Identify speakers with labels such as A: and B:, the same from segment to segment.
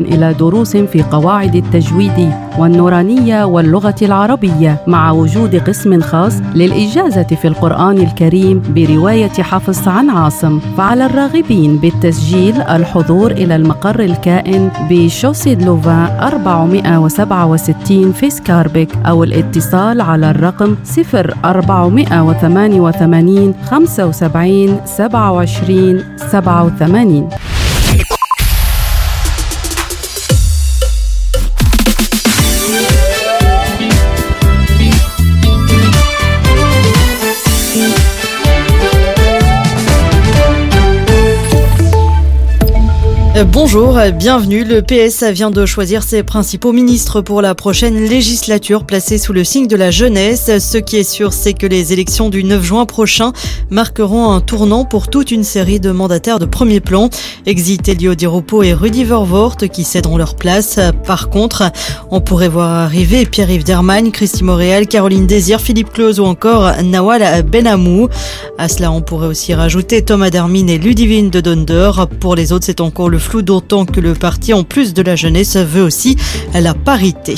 A: إلى دروس في قواعد التجويد والنورانية واللغة العربية مع وجود قسم خاص للإجازة في القرآن الكريم برواية حفص عن عاصم. فعلى الراغبين بالتسجيل الحضور إلى المقر الكائن بشوسي لوفان 467 في سكاربيك أو الاتصال على الرقم 0488 75 27 87
B: bonjour, bienvenue. Le PS vient de choisir ses principaux ministres pour la prochaine législature placée sous le signe de la jeunesse. Ce qui est sûr, c'est que les élections du 9 juin prochain marqueront un tournant pour toute une série de mandataires de premier plan. Exit Elio Di Rupo et Rudy Vervoort qui céderont leur place. Par contre, on pourrait voir arriver Pierre-Yves Dermagne, Christy Montréal, Caroline Désir, Philippe Close ou encore Nawal Benamou. À cela, on pourrait aussi rajouter Thomas Dermine et Ludivine de Donder. Pour les autres, c'est encore le d'autant que le parti, en plus de la jeunesse, veut aussi la parité.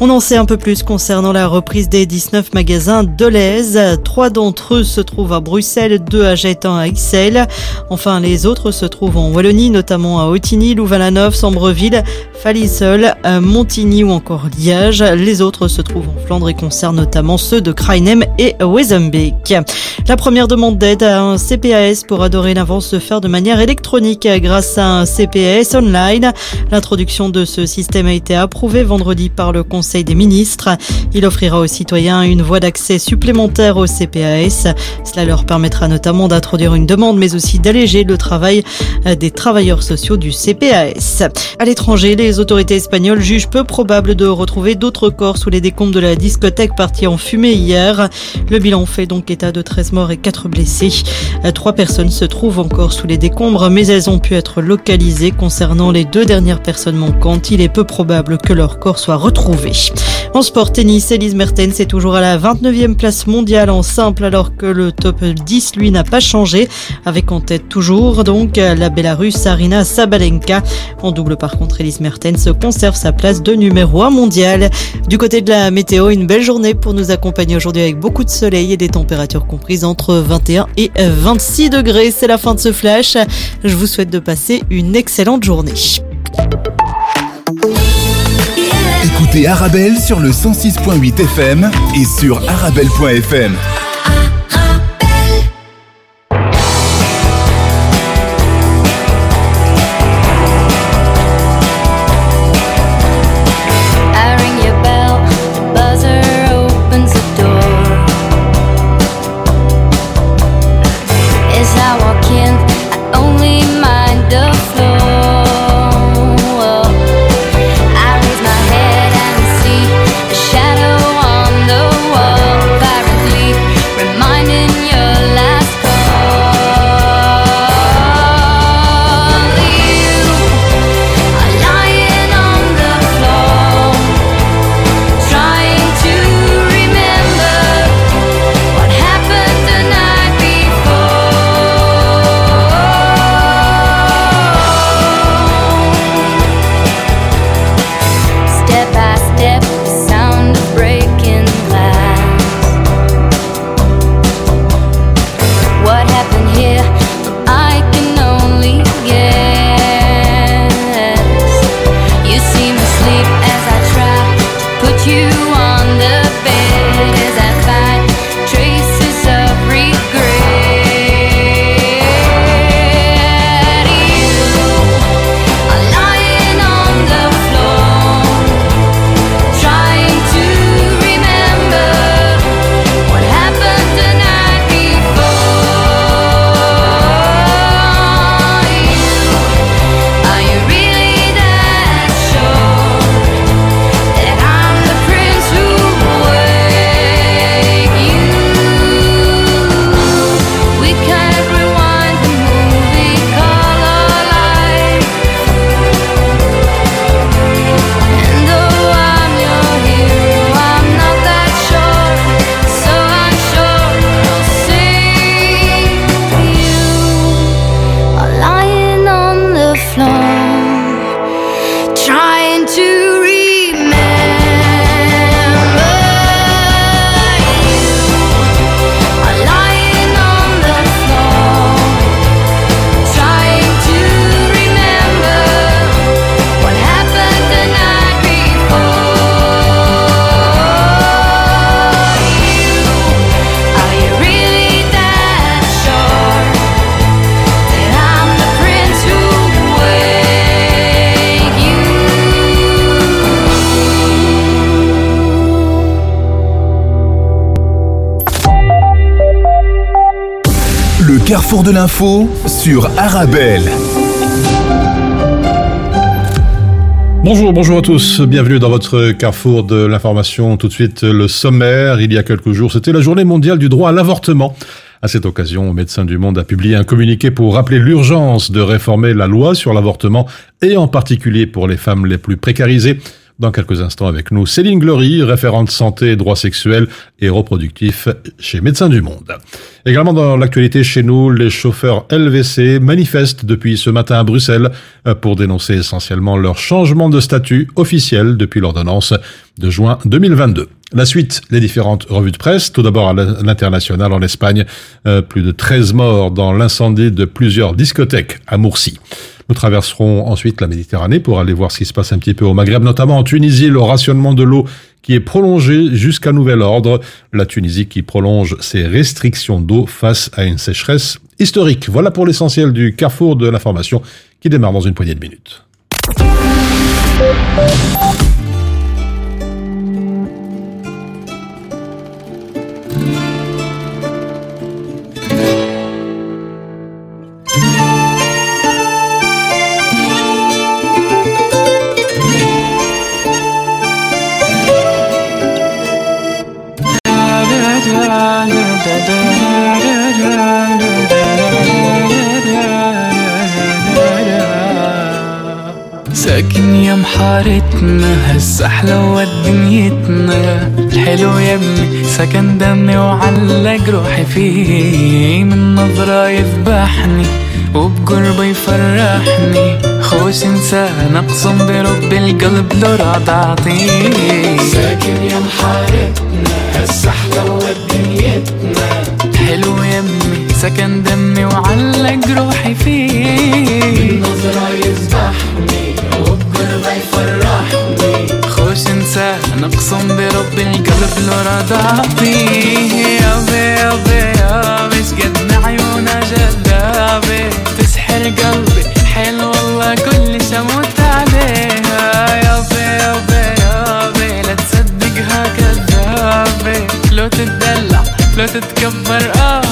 B: On en sait un peu plus concernant la reprise des 19 magasins de l'Aise. Trois d'entre eux se trouvent à Bruxelles, deux à Jette, à Ixelles. Enfin, les autres se trouvent en Wallonie, notamment à Otigny, Louvain-la-Neuve, Sambreville, Falisol, Montigny ou encore Liège. Les autres se trouvent en Flandre et concernent notamment ceux de Krainem et Wezenbeek. La première demande d'aide à un CPAS pourra dorénavant se faire de manière électronique grâce à un CPAS online. L'introduction de ce système a été approuvée vendredi par le Conseil des ministres. Il offrira aux citoyens une voie d'accès supplémentaire au CPAS. Cela leur permettra notamment d'introduire une demande mais aussi d'alléger le travail des travailleurs sociaux du CPAS. À l'étranger, les autorités espagnoles jugent peu probable de retrouver d'autres corps sous les décombres de la discothèque partie en fumée hier. Le bilan fait donc état de 13 morts et 4 blessés. Trois personnes se trouvent encore sous les décombres, mais elles ont pu être localisées. Concernant les deux dernières personnes manquantes, il est peu probable que leur corps soit retrouvé. En sport tennis, Elise Mertens est toujours à la 29e place mondiale en simple alors que le top 10 lui n'a pas changé avec en tête toujours donc la Bélarusse Arina Sabalenka. En double par contre, Elise Mertens conserve sa place de numéro 1 mondial. Du côté de la météo, une belle journée pour nous accompagner aujourd'hui avec beaucoup de soleil et des températures comprises entre 21 et 26 degrés. C'est la fin de ce flash. Je vous souhaite de passer une excellente journée.
C: Écoutez Arabelle sur le 106.8 FM et sur arabelle.fm.
D: carrefour de l'info sur Arabelle.
E: Bonjour, bonjour à tous. Bienvenue dans votre carrefour de l'information. Tout de suite, le sommaire. Il y a quelques jours, c'était la journée mondiale du droit à l'avortement. À cette occasion, Médecins du Monde a publié un communiqué pour rappeler l'urgence de réformer la loi sur l'avortement et en particulier pour les femmes les plus précarisées. Dans quelques instants avec nous, Céline Glory, référente santé, droits sexuels et reproductifs chez Médecins du Monde. Également dans l'actualité chez nous, les chauffeurs LVC manifestent depuis ce matin à Bruxelles pour dénoncer essentiellement leur changement de statut officiel depuis l'ordonnance de juin 2022. La suite, les différentes revues de presse. Tout d'abord à l'international en Espagne, euh, plus de 13 morts dans l'incendie de plusieurs discothèques à Mourcy. Nous traverserons ensuite la Méditerranée pour aller voir ce qui se passe un petit peu au Maghreb, notamment en Tunisie, le rationnement de l'eau qui est prolongé jusqu'à nouvel ordre. La Tunisie qui prolonge ses restrictions d'eau face à une sécheresse historique. Voilà pour l'essentiel du carrefour de l'information qui démarre dans une poignée de minutes.
F: محارتنا هسه حلوة دنيتنا الحلو يا ابني سكن دمي وعلق روحي فيه. من نظرة يذبحني وبقربه يفرحني. خوش انسان اقسم برب القلب لو راد اعطيه ساكن يا محارتنا هسه حلوة دنيتنا حلو يا امي سكن دمي وعلق روحي فيه. من نظرة يذبحني وبقربه يفرحني خوش انسان اقسم برب القلب لو راد اعطيه يابي يابي يابي شقد عيونه جذابة تسحر قلبي حلو والله كل شموت عليها يابي يابي يابي لا تصدقها كذابة لو تتدلع لو تتكبر اني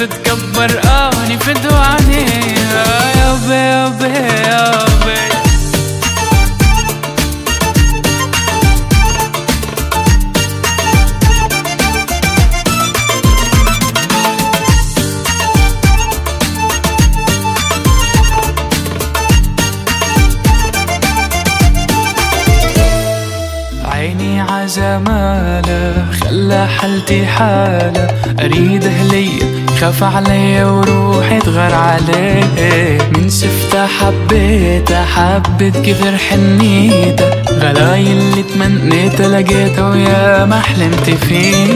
F: het kan خاف عليا وروحي تغار عليه من شفتها حبيتها حبيت كثر حنيتها غلاي اللي تمنيتها لقيتها ويا ما حلمت فيه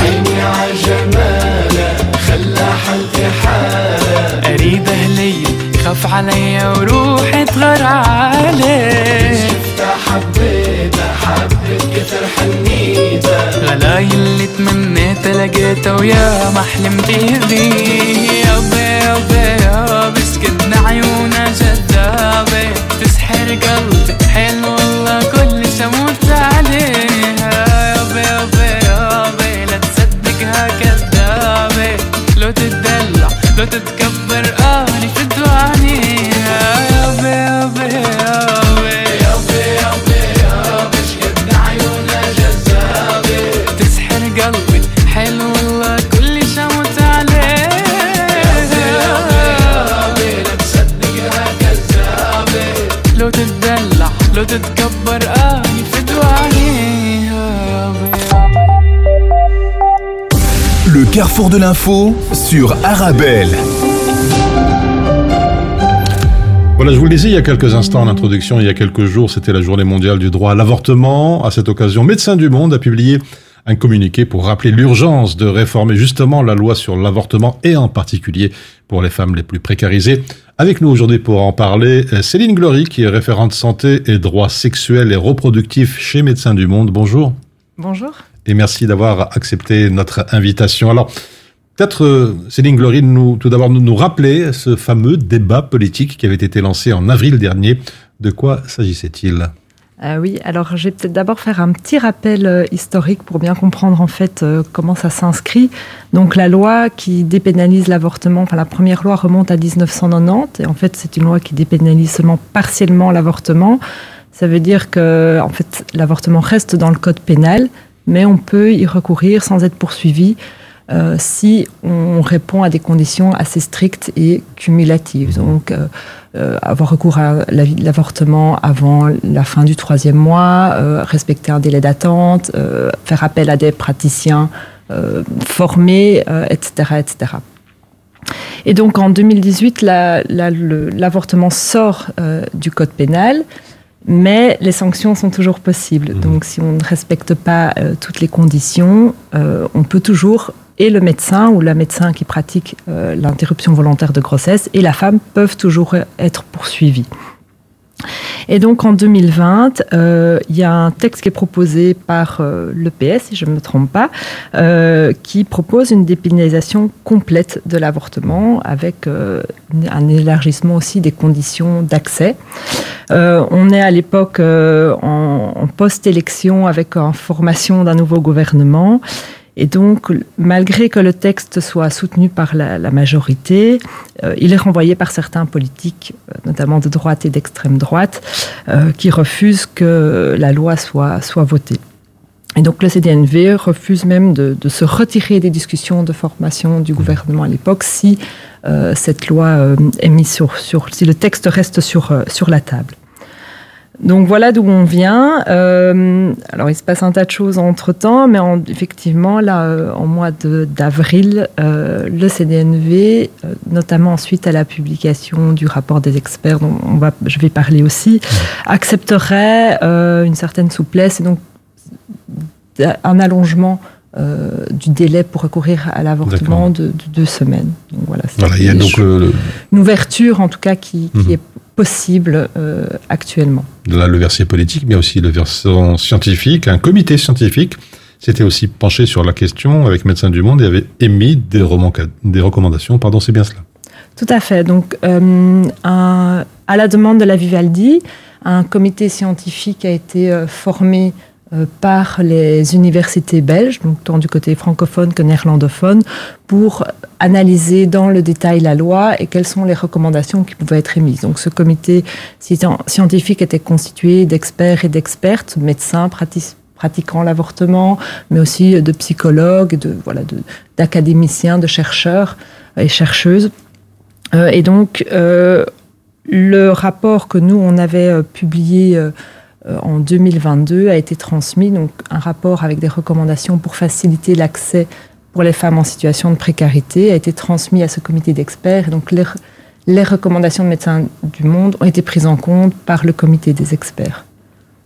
F: عيني عجمالة خلى حالتي حالة. أريد أهلية خاف عليا وروحي تغار عليه شفتها حبيتها حبيت كتر حنيتها غلاي اللي تمنيتها لقيتها ويا ما حلمت بيه. يابا يابا يابا سكتنا عيونها جذابة. تسحر قلبي حلو والله كل شموت عليها يابا يابا يابا لا تصدقها كذابة لو تتدلع لو تتكبر
D: carrefour de l'info sur Arabelle.
E: Voilà, je vous le disais il y a quelques instants en introduction, il y a quelques jours, c'était la journée mondiale du droit à l'avortement. À cette occasion, Médecins du Monde a publié un communiqué pour rappeler l'urgence de réformer justement la loi sur l'avortement et en particulier pour les femmes les plus précarisées. Avec nous aujourd'hui pour en parler, Céline Glory, qui est référente santé et droits sexuels et reproductifs chez Médecins du Monde. Bonjour.
G: Bonjour.
E: Et merci d'avoir accepté notre invitation. Alors, peut-être, euh, Céline Glory, tout d'abord, nous, rappeler ce fameux débat politique qui avait été lancé en avril dernier. De quoi s'agissait-il?
G: Euh, oui, alors je vais peut-être d'abord faire un petit rappel euh, historique pour bien comprendre en fait euh, comment ça s'inscrit. Donc la loi qui dépénalise l'avortement, enfin la première loi remonte à 1990 et en fait c'est une loi qui dépénalise seulement partiellement l'avortement. Ça veut dire que en fait l'avortement reste dans le code pénal, mais on peut y recourir sans être poursuivi euh, si on répond à des conditions assez strictes et cumulatives. Donc, euh, euh, avoir recours à l'avortement avant la fin du troisième mois, euh, respecter un délai d'attente, euh, faire appel à des praticiens formés, etc., etc. Et donc en 2018, l'avortement la, sort du code pénal, mais les sanctions sont toujours possibles. Mmh. Donc si on ne respecte pas toutes les conditions, on peut toujours et le médecin ou la médecin qui pratique euh, l'interruption volontaire de grossesse et la femme peuvent toujours être poursuivis. Et donc en 2020, euh, il y a un texte qui est proposé par euh, l'EPS, si je ne me trompe pas, euh, qui propose une dépénalisation complète de l'avortement avec euh, un élargissement aussi des conditions d'accès. Euh, on est à l'époque euh, en, en post-élection avec en formation d'un nouveau gouvernement. Et donc, malgré que le texte soit soutenu par la, majorité, euh, il est renvoyé par certains politiques, euh, notamment de droite et d'extrême droite, euh, qui refusent que la loi soit, soit votée. Et donc le CDNV refuse même de, de se retirer des discussions de formation du gouvernement à l'époque si cette loi est mise sur, sur si le texte reste sur, sur la table. Donc voilà d'où on vient. Euh, alors il se passe un tas de choses entre temps, mais en, effectivement, là, euh, en mois d'avril, euh, le CDNV, notamment suite à la publication du rapport des experts, dont on va, je vais parler aussi, accepterait une certaine souplesse et donc un allongement euh, du délai pour recourir à l'avortement de, de deux semaines.
E: Donc voilà, voilà il y a donc le...
G: une ouverture en tout cas qui, qui mmh. est possible euh, actuellement.
E: Là, le verset politique, mais aussi le versant scientifique. Un comité scientifique s'était aussi penché sur la question avec Médecins du Monde et avait émis des, des recommandations. Pardon, c'est bien cela.
G: Tout à fait. Donc, euh, un, à la demande de la Vivaldi, un comité scientifique a été euh, formé Euh, par les universités belges, donc tant du côté francophone que néerlandophone, pour analyser dans le détail la loi et quelles sont les recommandations qui pouvaient être émises. Donc ce comité scientifique était constitué d'experts et d'expertes, médecins, pratiquant l'avortement, mais aussi de psychologues, de, voilà, d'académiciens, de, chercheurs et chercheuses. Euh, et donc euh, le rapport que nous on avait euh, publié euh, Euh, en 2022 a été transmis donc un rapport avec des recommandations pour faciliter l'accès pour les femmes en situation de précarité a été transmis à ce comité d'experts donc les, les recommandations de médecins du monde ont été prises en compte par le comité des experts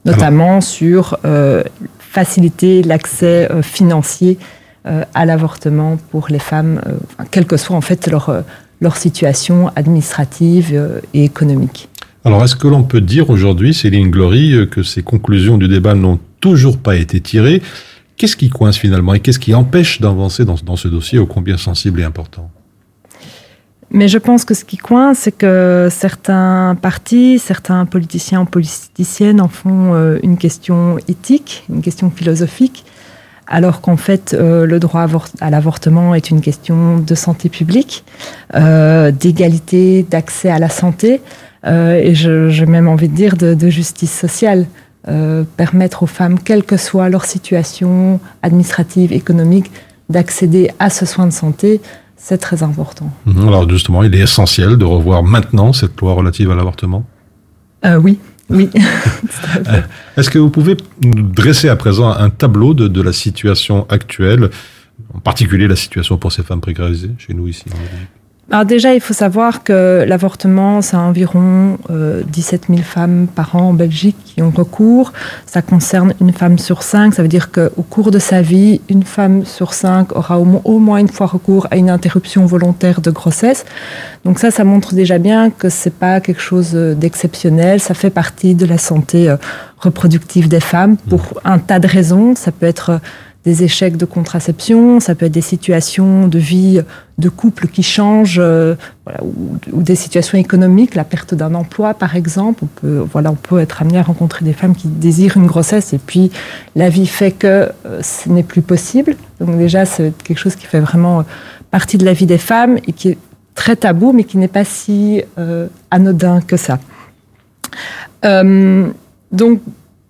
G: notamment sur euh, faciliter l'accès euh, financier euh, à l'avortement pour les femmes euh, quelle que soit en fait leur, euh, leur situation administrative euh, et économique.
E: Alors, est-ce que l'on peut dire aujourd'hui, Céline Glory, euh, que ces conclusions du débat n'ont toujours pas été tirées? Qu'est-ce qui coince finalement et qu'est-ce qui empêche d'avancer dans, ce dossier ô combien sensible et important?
G: Mais je pense que ce qui coince, c'est que certains partis, certains politiciens ou politiciennes en font euh, une question éthique, une question philosophique, alors qu'en fait euh, le droit à l'avortement est une question de santé publique, d'égalité, d'accès à la santé et j'ai même envie de dire de, de justice sociale. Euh, permettre aux femmes, quelle que soit leur situation administrative, économique, d'accéder à ce soin de santé, c'est très important.
E: Mhm. Alors justement, il est essentiel de revoir maintenant cette loi relative à l'avortement?
G: Euh, Oui. Oui.
E: Est-ce que vous pouvez nous dresser à présent un tableau de, de la situation actuelle, en particulier la situation pour ces femmes précarisées chez nous ici en Belgique?
G: Alors déjà, il faut savoir que l'avortement, c'est environ euh, 17 000 femmes par an en Belgique qui ont recours. Ça concerne une femme sur cinq. Ça veut dire qu'au cours de sa vie, une femme sur cinq aura au, au moins une fois recours à une interruption volontaire de grossesse. Donc ça, ça montre déjà bien que ce n'est pas quelque chose d'exceptionnel. Ça fait partie de la santé euh, reproductive des femmes pour mmh. un tas de raisons. Ça peut être des échecs de contraception, ça peut être des situations de vie de couple qui changent, euh, ou, des situations économiques, la perte d'un emploi par exemple. On peut, voilà, on peut être amené à rencontrer des femmes qui désirent une grossesse et puis la vie fait que euh, ce n'est plus possible. Donc déjà, c'est quelque chose qui fait vraiment partie de la vie des femmes et qui est très tabou, mais qui n'est pas si euh, anodin que ça. Euh, donc,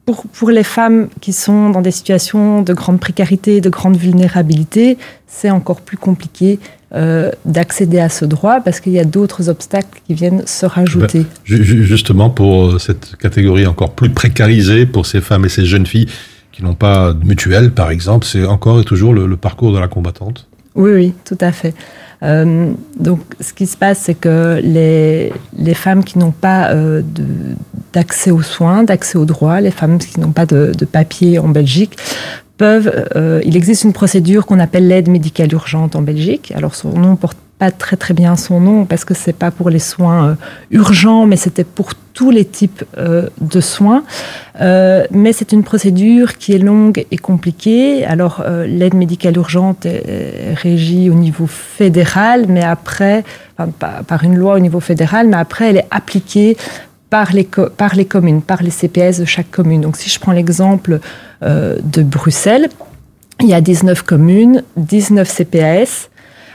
G: pour, pour, les femmes qui sont dans des situations de grande précarité, de grande vulnérabilité, c'est encore plus compliqué euh, d'accéder à ce droit parce qu'il y a d'autres obstacles qui viennent se rajouter. Ben,
E: justement, pour cette catégorie encore plus précarisée, pour ces femmes et ces jeunes filles qui n'ont pas de mutuelle, par exemple, c'est encore et toujours le, le parcours de la combattante
G: Oui, oui, tout à fait. Euh, donc, ce qui se passe, c'est que les, les, femmes qui n'ont pas euh, d'accès aux soins, d'accès aux droits, les femmes qui n'ont pas de, papier en Belgique, peuvent. Euh, il existe une procédure qu'on appelle l'aide médicale urgente en Belgique. Alors, son nom porte pas très très bien son nom parce que c'est pas pour les soins euh, urgents, mais c'était pour tous les types euh, de soins. Euh, mais c'est une procédure qui est longue et compliquée. Alors euh, l'aide médicale urgente est, est, régie au niveau fédéral, mais après enfin, par une loi au niveau fédéral, mais après elle est appliquée par les, par les communes, par les CPS de chaque commune. Donc si je prends l'exemple euh, de Bruxelles, il y a 19 communes, 19 CPS.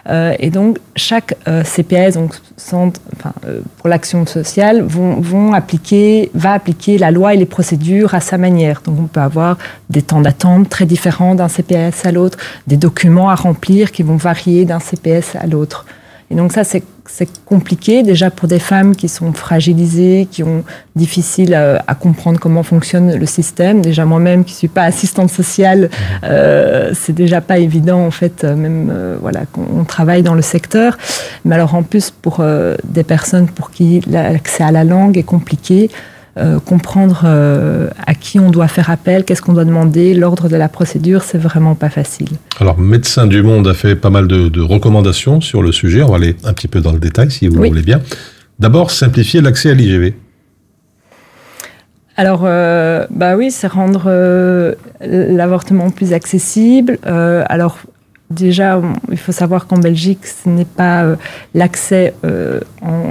G: Euh, et donc, chaque euh, CPS, donc, centre, enfin, euh, pour l'action sociale, vont, vont appliquer, va appliquer la loi et les procédures à sa manière. Donc, on peut avoir des temps d'attente très différents d'un CPS à l'autre, des documents à remplir qui vont varier d'un CPS à l'autre. Et donc ça, c'est compliqué déjà pour des femmes qui sont fragilisées, qui ont difficile à, à comprendre comment fonctionne le système. Déjà moi-même, qui suis pas assistante sociale, euh, c'est déjà pas évident en fait, même euh, voilà, qu'on travaille dans le secteur. Mais alors en plus pour euh, des personnes pour qui l'accès à la langue est compliqué, euh, comprendre euh, à qui on doit faire appel, qu'est-ce qu'on doit demander, l'ordre de la procédure, c'est vraiment pas facile.
E: Alors, Médecins du Monde a fait pas mal de, de, recommandations sur le sujet. On va aller un petit peu dans le détail, si vous oui. voulez bien. D'abord, simplifier l'accès à l'IGV.
G: Alors, euh, bah oui, c'est rendre euh, l'avortement plus accessible. Alors, Déjà, il faut savoir qu'en Belgique, ce n'est pas euh, l'accès euh,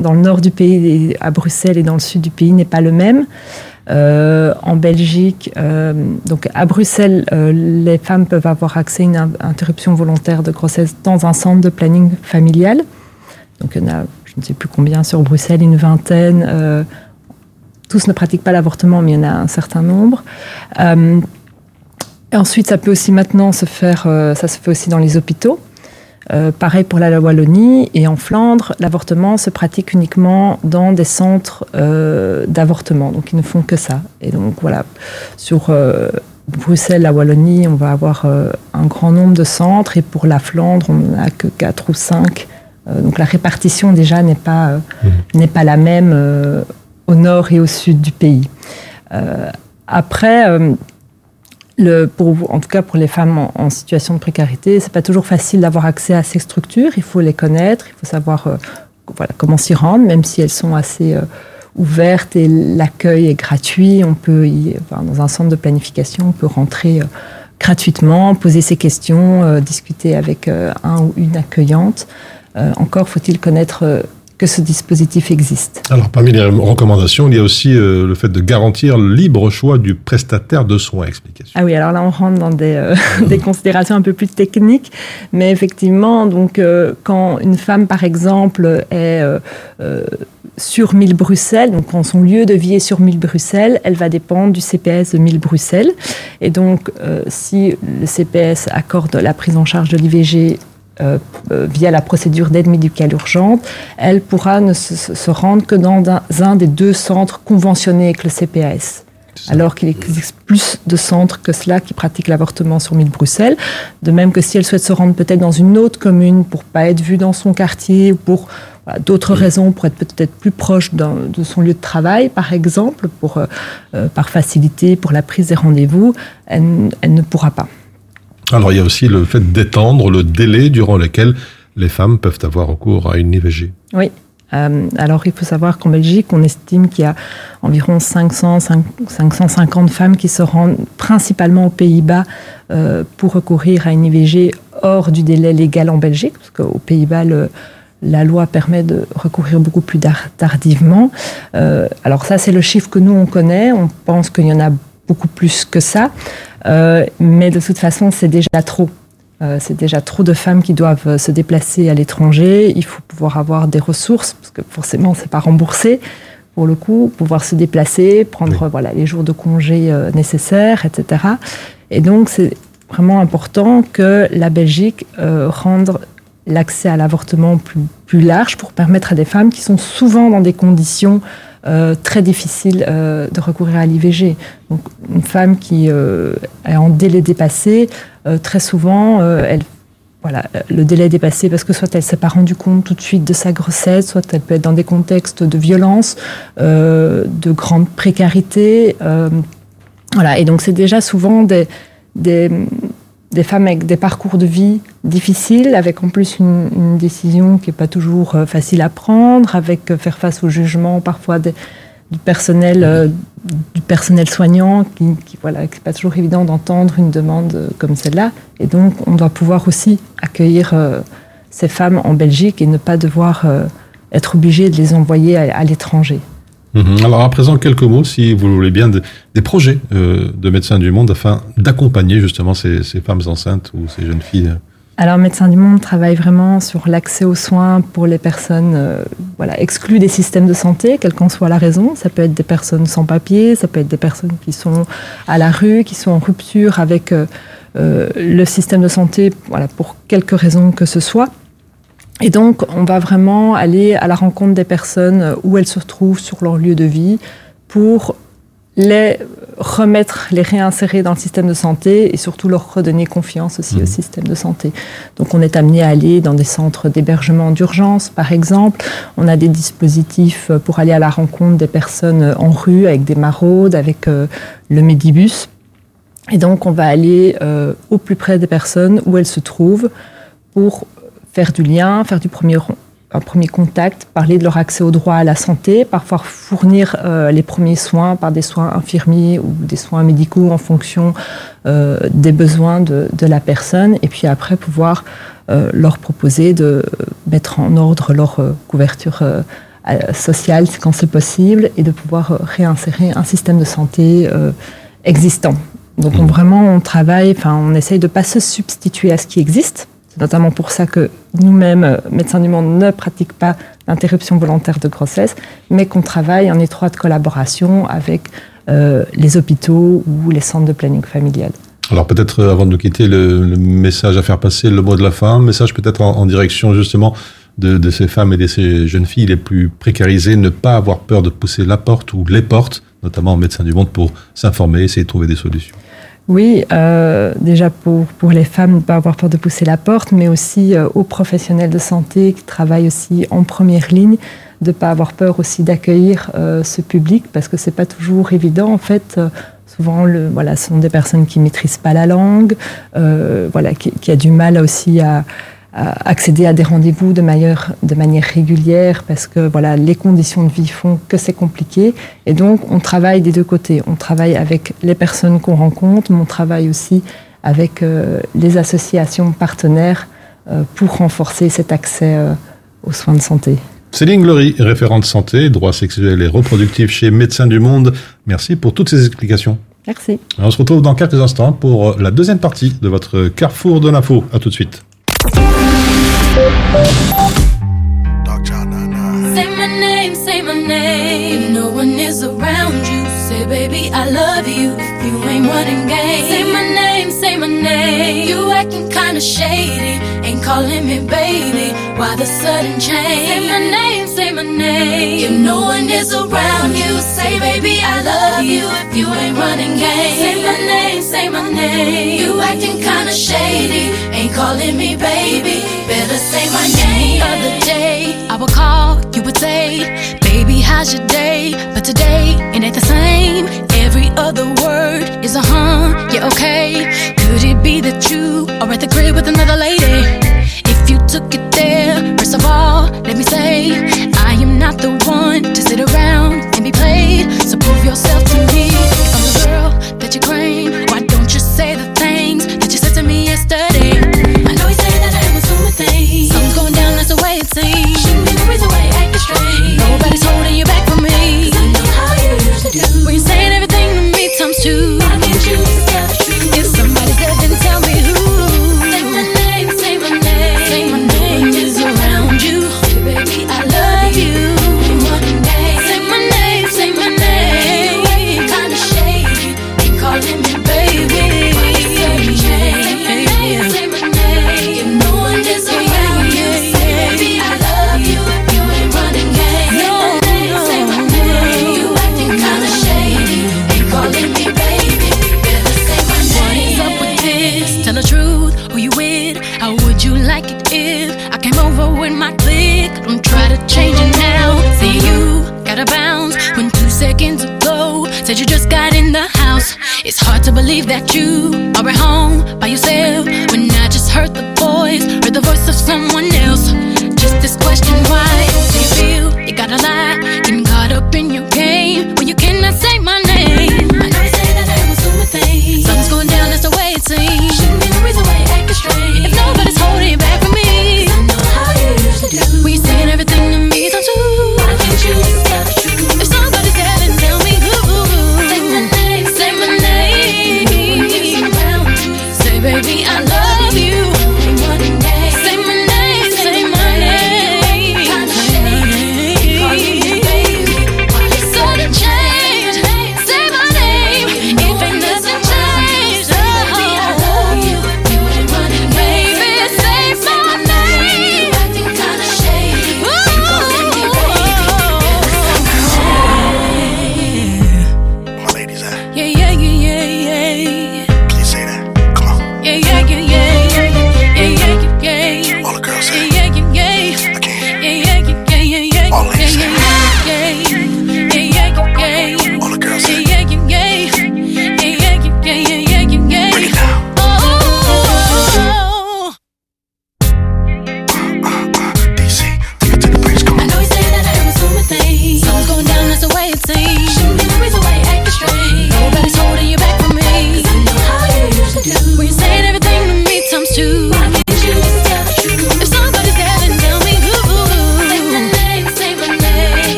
G: dans le nord du pays, à Bruxelles et dans le sud du pays n'est pas le même. Euh, en Belgique, donc à Bruxelles, les femmes peuvent avoir accès à une interruption volontaire de grossesse dans un centre de planning familial. Donc il y en a, je ne sais plus combien sur Bruxelles, une vingtaine. Tous ne pratiquent pas l'avortement, mais il y en a un certain nombre. Et ensuite, ça peut aussi maintenant se faire, euh, ça se fait aussi dans les hôpitaux. Euh, pareil pour la Wallonie et en Flandre, l'avortement se pratique uniquement dans des centres euh, d'avortement, donc ils ne font que ça. Et donc voilà, sur Bruxelles, la Wallonie, on va avoir un grand nombre de centres et pour la Flandre, on n'a que quatre ou cinq. Euh, donc la répartition déjà n'est pas, mmh. n'est pas la même au nord et au sud du pays. Après, le, pour, en tout cas pour les femmes en, situation de précarité, c'est pas toujours facile d'avoir accès à ces structures. Il faut les connaître, il faut savoir euh, voilà, comment s'y rendre, même si elles sont assez euh, ouvertes et l'accueil est gratuit. On peut y, enfin, dans un centre de planification, on peut rentrer euh, gratuitement, poser ses questions, discuter avec un ou une accueillante. Encore faut-il connaître que ce dispositif existe.
E: Alors, parmi les recommandations, il y a aussi euh, le fait de garantir le libre choix du prestataire de soins. Explication.
G: Ah oui, alors là, on rentre dans des, euh, des considérations un peu plus techniques, mais effectivement, donc, euh, quand une femme, par exemple, est sur 1000 Bruxelles, donc quand son lieu de vie est sur 1000 Bruxelles, elle va dépendre du CPS de 1000 Bruxelles. Et donc, si le CPS accorde la prise en charge de l'IVG euh, euh, via la procédure d'aide médicale urgente, elle pourra ne se, se rendre que dans un, un des deux centres conventionnés avec le CPS. Alors qu'il existe plus de centres que cela qui pratiquent l'avortement sur 1000 Bruxelles. De même que si elle souhaite se rendre peut-être dans une autre commune pour pas être vue dans son quartier ou pour voilà, d'autres raisons, pour être peut-être plus proche de son lieu de travail, par exemple, pour, euh, par facilité pour la prise des rendez-vous, elle, elle ne pourra pas.
E: Alors il y a aussi le fait d'étendre le délai durant lequel les femmes peuvent avoir recours à une IVG.
G: Oui. Euh, alors il faut savoir qu'en Belgique, on estime qu'il y a environ 500, 550 femmes qui se rendent principalement aux Pays-Bas euh, pour recourir à une IVG hors du délai légal en Belgique, parce qu'aux Pays-Bas, la loi permet de recourir beaucoup plus tardivement. Euh, alors ça, c'est le chiffre que nous, on connaît. On pense qu'il y en a beaucoup plus que ça. Mais de toute façon, c'est déjà trop. Euh, c'est déjà trop de femmes qui doivent euh, se déplacer à l'étranger. Il faut pouvoir avoir des ressources, parce que forcément, c'est pas remboursé pour le coup, pouvoir se déplacer, prendre voilà, les jours de congé euh, nécessaires, etc. Et donc, c'est vraiment important que la Belgique rende l'accès à l'avortement plus, plus, large pour permettre à des femmes qui sont souvent dans des conditions très difficiles de recourir à l'IVG. Donc, une femme qui est en délai dépassé euh, très souvent, euh, elle voilà, le délai est dépassé parce que soit elle s'est pas rendue compte tout de suite de sa grossesse, soit elle peut être dans des contextes de violence, euh, de grande précarité. voilà, et donc c'est déjà souvent des, des, femmes avec des parcours de vie difficiles, avec en plus une, décision qui n'est pas toujours facile à prendre, avec faire face au jugement parfois du personnel, euh, du personnel soignant, qui, qui voilà, c'est pas toujours évident d'entendre une demande euh, comme celle-là. Et donc, on doit pouvoir aussi accueillir euh, ces femmes en Belgique et ne pas devoir être obligé de les envoyer à, l'étranger.
E: Mhm. Alors à présent, quelques mots, si vous voulez bien, des projets de Médecins du Monde afin d'accompagner justement ces, femmes enceintes ou ces jeunes filles
G: alors, Médecins du Monde travaille vraiment sur l'accès aux soins pour les personnes euh, voilà, exclues des systèmes de santé, quelle qu'en soit la raison. Ça peut être des personnes sans papier, ça peut être des personnes qui sont à la rue, qui sont en rupture avec euh, euh, le système de santé, voilà, pour quelque raison que ce soit. Et donc, on va vraiment aller à la rencontre des personnes où elles se retrouvent sur leur lieu de vie pour les remettre, les réinsérer dans le système de santé et surtout leur redonner confiance aussi au mmh. système de santé. Donc on est amené à aller dans des centres d'hébergement d'urgence, par exemple. On a des dispositifs pour aller à la rencontre des personnes en rue avec des maraudes, avec euh, le Medibus. Et donc on va aller euh, au plus près des personnes où elles se trouvent pour faire du lien, faire du premier un premier contact, parler de leur accès au droit à la santé, parfois fournir euh, les premiers soins par des soins infirmiers ou des soins médicaux en fonction euh, des besoins de, de, la personne, et puis après pouvoir euh, leur proposer de mettre en ordre leur couverture sociale quand c'est possible et de pouvoir réinsérer un système de santé existant. Donc on, mmh. vraiment on travaille, enfin on essaye de pas se substituer à ce qui existe, c'est notamment pour ça que nous-mêmes, euh, médecins du monde, ne pratiquent pas l'interruption volontaire de grossesse, mais qu'on travaille en étroite collaboration avec euh, les hôpitaux ou les centres de planning familial.
E: Alors peut-être euh, avant de nous quitter, le, message à faire passer, le mot de la fin, message peut-être en, direction justement de, ces femmes et de ces jeunes filles les plus précarisées, ne pas avoir peur de pousser la porte ou les portes, notamment en médecins du monde, pour s'informer, essayer de trouver des solutions.
G: Oui, euh, déjà pour, pour les femmes, ne pas avoir peur de pousser la porte, mais aussi euh, aux professionnels de santé qui travaillent aussi en première ligne, de ne pas avoir peur aussi d'accueillir euh, ce public, parce que c'est pas toujours évident. En fait, souvent, le, voilà, ce sont des personnes qui maîtrisent pas la langue, voilà, qui, qui, a du mal aussi à accéder à des rendez-vous de manière, de manière régulière parce que voilà, les conditions de vie font que c'est compliqué. Et donc, on travaille des deux côtés. On travaille avec les personnes qu'on rencontre, mais on travaille aussi avec euh, les associations partenaires euh, pour renforcer cet accès euh, aux soins de santé.
E: Céline Glory, référente santé, droits sexuels et reproductifs chez Médecins du Monde. Merci pour toutes ces explications.
G: Merci.
E: On se retrouve dans quelques instants pour la deuxième partie de votre Carrefour de l'info. À tout de suite.
H: Say my name, say my name. No one is around you. Say, baby, I love you. You ain't running game, say my name, say my name. You acting kinda shady, calling me baby. Why the sudden change? Say my name, say my name. If no one is around you, say, baby, I love you. If you ain't running game, say my name, say my name. You acting kinda shady, ain't calling me baby. Better say my name. Other day, I would call, you would say, baby, how's your day? But today, it ain't the same. Every other word is a huh, yeah, okay. Could it be that you are at the crib with another lady? took it there. First of all, let me say, I am not the one to sit around and be played. So prove yourself to me.
I: It's hard to
H: believe that you are at home by yourself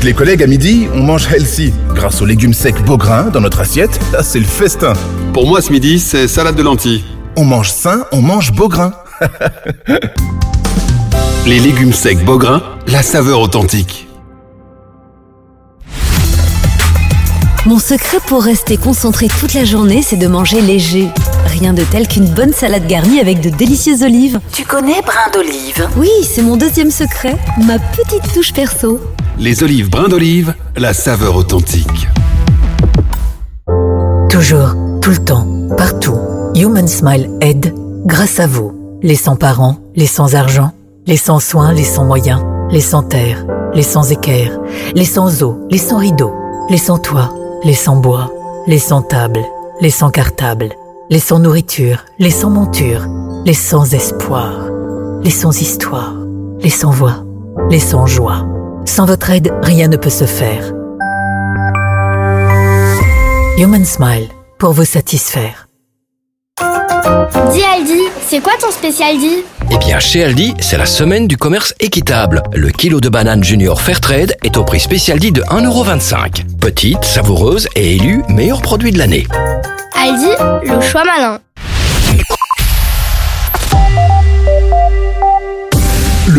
C: Avec les collègues à midi, on mange healthy. Grâce aux légumes secs Beaugrain dans notre assiette, là c'est le festin.
D: Pour moi, ce midi, c'est salade de lentilles.
C: On mange sain, on mange Beaugrain.
D: Les légumes secs Beaugrain, la saveur authentique.
J: Mon secret pour rester concentré toute la journée, c'est de manger léger. Rien de tel qu'une bonne salade garnie avec de délicieuses olives.
K: Tu connais brin d'olive?
J: Oui, c'est mon deuxième secret, ma petite touche perso
D: les olives brins d'olive, la saveur authentique.
K: Toujours, tout le temps, partout, Human Smile aide grâce à vous. Les sans-parents, les sans-argent, les sans-soins, les sans-moyens, les sans-terre, les sans-équerre, les sans-eau, les sans-rideaux, les sans-toit, les sans-bois, les sans-table, les sans-cartable, les sans-nourriture, les sans-monture, les sans-espoir, les sans-histoire, les sans-voix, les sans-joie sans votre aide, rien ne peut se faire. Human Smile, pour vous satisfaire.
L: Dis Aldi, c'est quoi ton spécial dit
M: Eh bien, chez Aldi, c'est la semaine du commerce équitable. Le kilo de banane junior Fairtrade est au prix spécial dit de 1,25€. Petite, savoureuse et élue meilleur produit de l'année.
L: Aldi, le choix malin.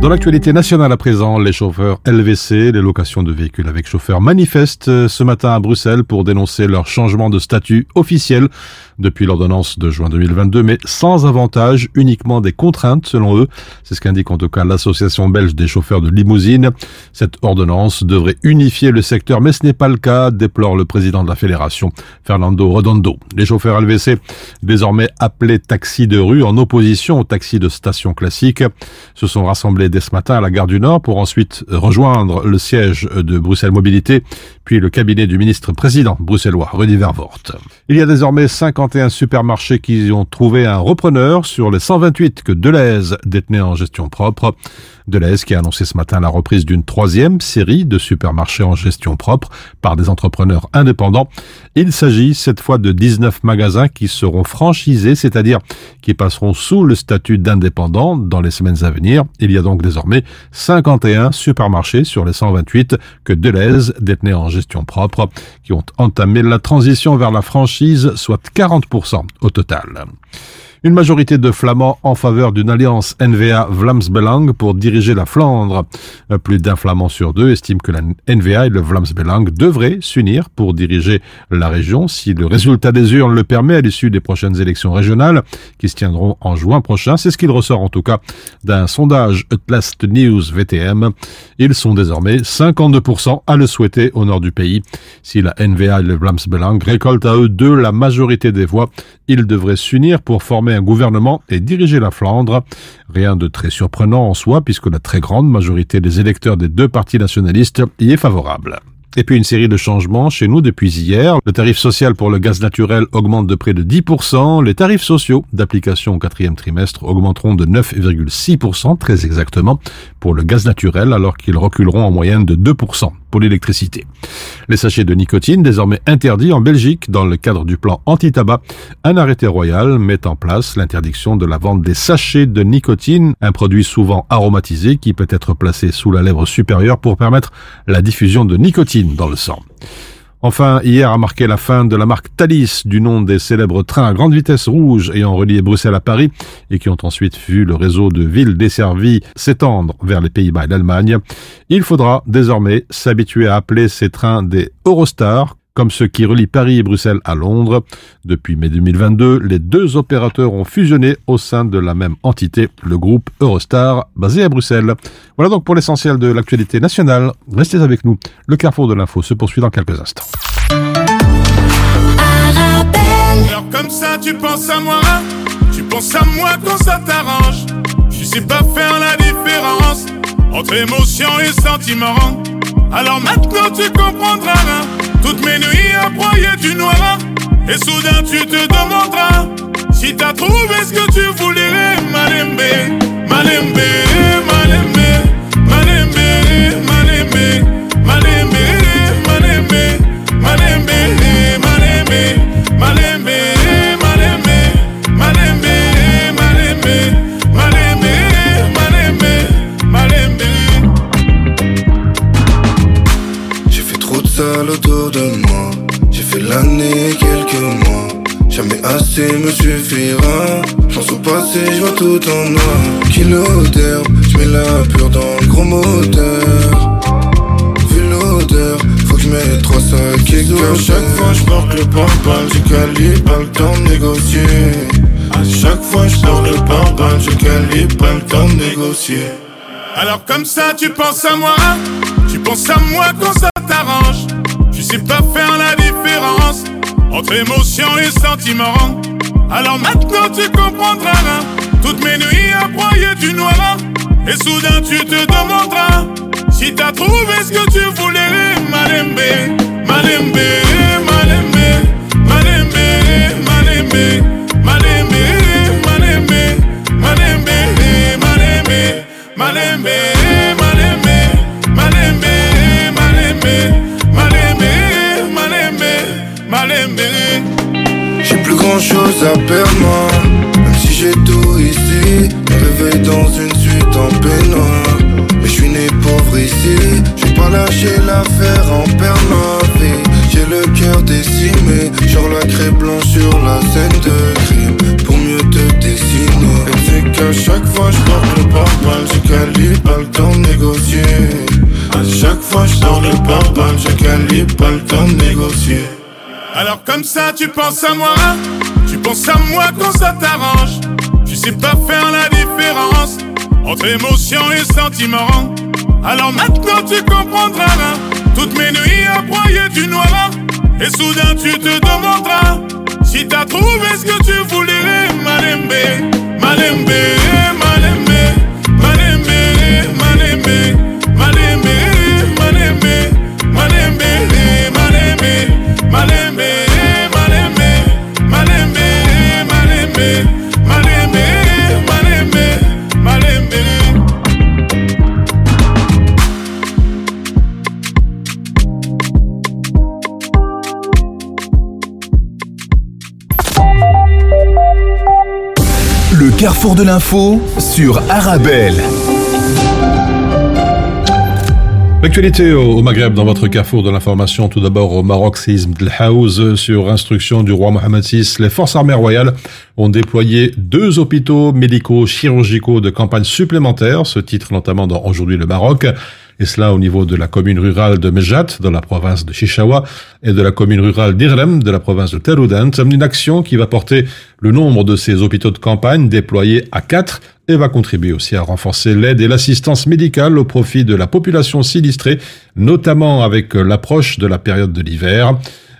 E: Dans l'actualité nationale à présent, les chauffeurs LVC, les locations de véhicules avec chauffeur, manifestent euh, ce matin à Bruxelles pour dénoncer leur changement de statut officiel depuis l'ordonnance de juin 2022, mais sans avantage, uniquement des contraintes selon eux. C'est ce qu'indique en tout cas l'association belge des chauffeurs de limousine. Cette ordonnance devrait unifier le secteur, mais ce n'est pas le cas, déplore le président de la fédération, Fernando Redondo. Les chauffeurs LVC, désormais appelés taxis de rue, en opposition aux taxis de station classique, se sont rassemblés dès ce matin à la gare du Nord pour ensuite rejoindre le siège de Bruxelles Mobilité, puis le cabinet du ministre président bruxellois, Rudy Vervoort. Il y a désormais 51 supermarchés qui ont trouvé un repreneur sur les 128 que Deleuze détenait en gestion propre. Deleuze qui a annoncé ce matin la reprise d'une troisième série de supermarchés en gestion propre par des entrepreneurs indépendants. Il s'agit cette fois de 19 magasins qui seront franchisés, c'est-à-dire qui passeront sous le statut d'indépendants dans les semaines à venir. Il y a donc désormais 51 supermarchés sur les 128 que Deleuze détenait en gestion propre qui ont entamé la transition vers la franchise, soit 40% au total. Une majorité de Flamands en faveur d'une alliance NVA-Vlaams-Belang pour diriger la Flandre. Euh, Plus d'un Flamand sur deux estime que la NVA et le Vlaams-Belang devraient s'unir pour diriger la région si le résultat des urnes le permet à l'issue des prochaines élections régionales qui se tiendront en juin prochain. C'est ce qu'il ressort en tout cas d'un sondage Last News VTM. Ils sont désormais 52% à le souhaiter au nord du pays. Si la NVA et le Vlaams-Belang récoltent à eux deux la majorité des voix, ils devraient s'unir pour former un gouvernement et diriger la Flandre. Rien de très surprenant en soi puisque la très grande majorité des électeurs des deux partis nationalistes y est favorable. Et puis une série de changements chez nous depuis hier. Le tarif social pour le gaz naturel augmente de près de 10%. Les tarifs sociaux d'application au quatrième trimestre augmenteront de 9,6% très exactement pour le gaz naturel alors qu'ils reculeront en moyenne de 2% pour l'électricité. Les sachets de nicotine désormais interdits en Belgique dans le cadre du plan anti-tabac. Un arrêté royal met en place l'interdiction de la vente des sachets de nicotine, un produit souvent aromatisé qui peut être placé sous la lèvre supérieure pour permettre la diffusion de nicotine dans le sang. Enfin, hier a marqué la fin de la marque Thalys, du nom des célèbres trains à grande vitesse rouge ayant relié Bruxelles à Paris et qui ont ensuite vu le réseau de villes desservies s'étendre vers les Pays-Bas et l'Allemagne. Il faudra désormais s'habituer à appeler ces trains des Eurostar, comme ceux qui relient Paris et Bruxelles à Londres. Depuis mai 2022, les deux opérateurs ont fusionné au sein de la même entité, le groupe Eurostar, basé à Bruxelles. Voilà donc pour l'essentiel de l'actualité nationale. Restez avec nous. Le carrefour de l'info se poursuit dans quelques instants.
N: Alors comme ça tu penses à moi Tu penses à moi quand ça t'arrange? Tu sais pas faire la différence Entre émotion et sentiment Alors maintenant tu comprendras Toutes mes nuits à broyer du noir Et soudain tu te demanderas Si t'as trouvé ce que tu voulais Malembe, malembe, malembe Malembe, malembe, malembe, malembe Malembe, malembe,
O: sale autour de moi. J'ai fait l'année quelques mois. Jamais assez me suffira. J'en au passé, je vois tout en noir. Kilo d'herbe, je mets la pure dans le gros moteur. Vu l'odeur, faut que je mette trois sacs À chaque fois, je porte le pare-balles. J'ai calibre, pas le temps de négocier. À chaque fois, je porte le pare-balles. J'ai calibre, pas le temps de négocier.
N: Alors comme ça tu penses à moi Tu penses à moi quand ça sais pas faire la différence Entre émotion et sentiment. Alors maintenant tu comprendras Toutes mes nuits à broyer du noir. Et soudain tu te demanderas Si t'as trouvé ce que tu voulais. Malembe, malembe, malembe Malembe, malembe, malembe, malembe Malembe, malembe Malembe,
O: chose à perdre moi. Même si j'ai tout ici Me réveille dans une suite en peignoir. Mais je suis né pauvre ici J'ai pas lâché l'affaire en perdre ma vie. J'ai le cœur décimé Genre la craie blanche sur la scène de crime. Pour mieux te dessiner. Et c'est qu'à chaque fois je porte le pare-balles. J'ai calibre, pas le temps de négocier. À chaque fois je porte le pare-balles. J'ai pas le temps de négocier
N: Alors comme ça tu penses à moi Tu penses à moi quand ça t'arrange Tu sais pas faire la différence Entre émotion et sentiment Alors maintenant tu comprendras Toutes mes nuits à broyer du noir Et soudain tu te demanderas Si t'as trouvé ce que tu voulais Malembe, malembe, malembe Malembe, malembe, malembe, malembe Malembe, malembe, malembe,
C: carrefour de l'info sur Arabelle.
E: L'actualité au Maghreb dans votre carrefour de l'information. Tout d'abord au Maroc, séisme de sur instruction du roi Mohamed VI. Les forces armées royales ont déployé deux hôpitaux médicaux chirurgicaux de campagne supplémentaires, ce titre notamment dans Aujourd'hui le Maroc, et cela au niveau de la commune rurale de Mejat, dans la province de Chichawa, et de la commune rurale d'Irlem, de la province de Teroudant. Une action qui va porter le nombre de ces hôpitaux de campagne déployés à quatre et va contribuer aussi à renforcer l'aide et l'assistance médicale au profit de la population sinistrée, notamment avec l'approche de la période de l'hiver.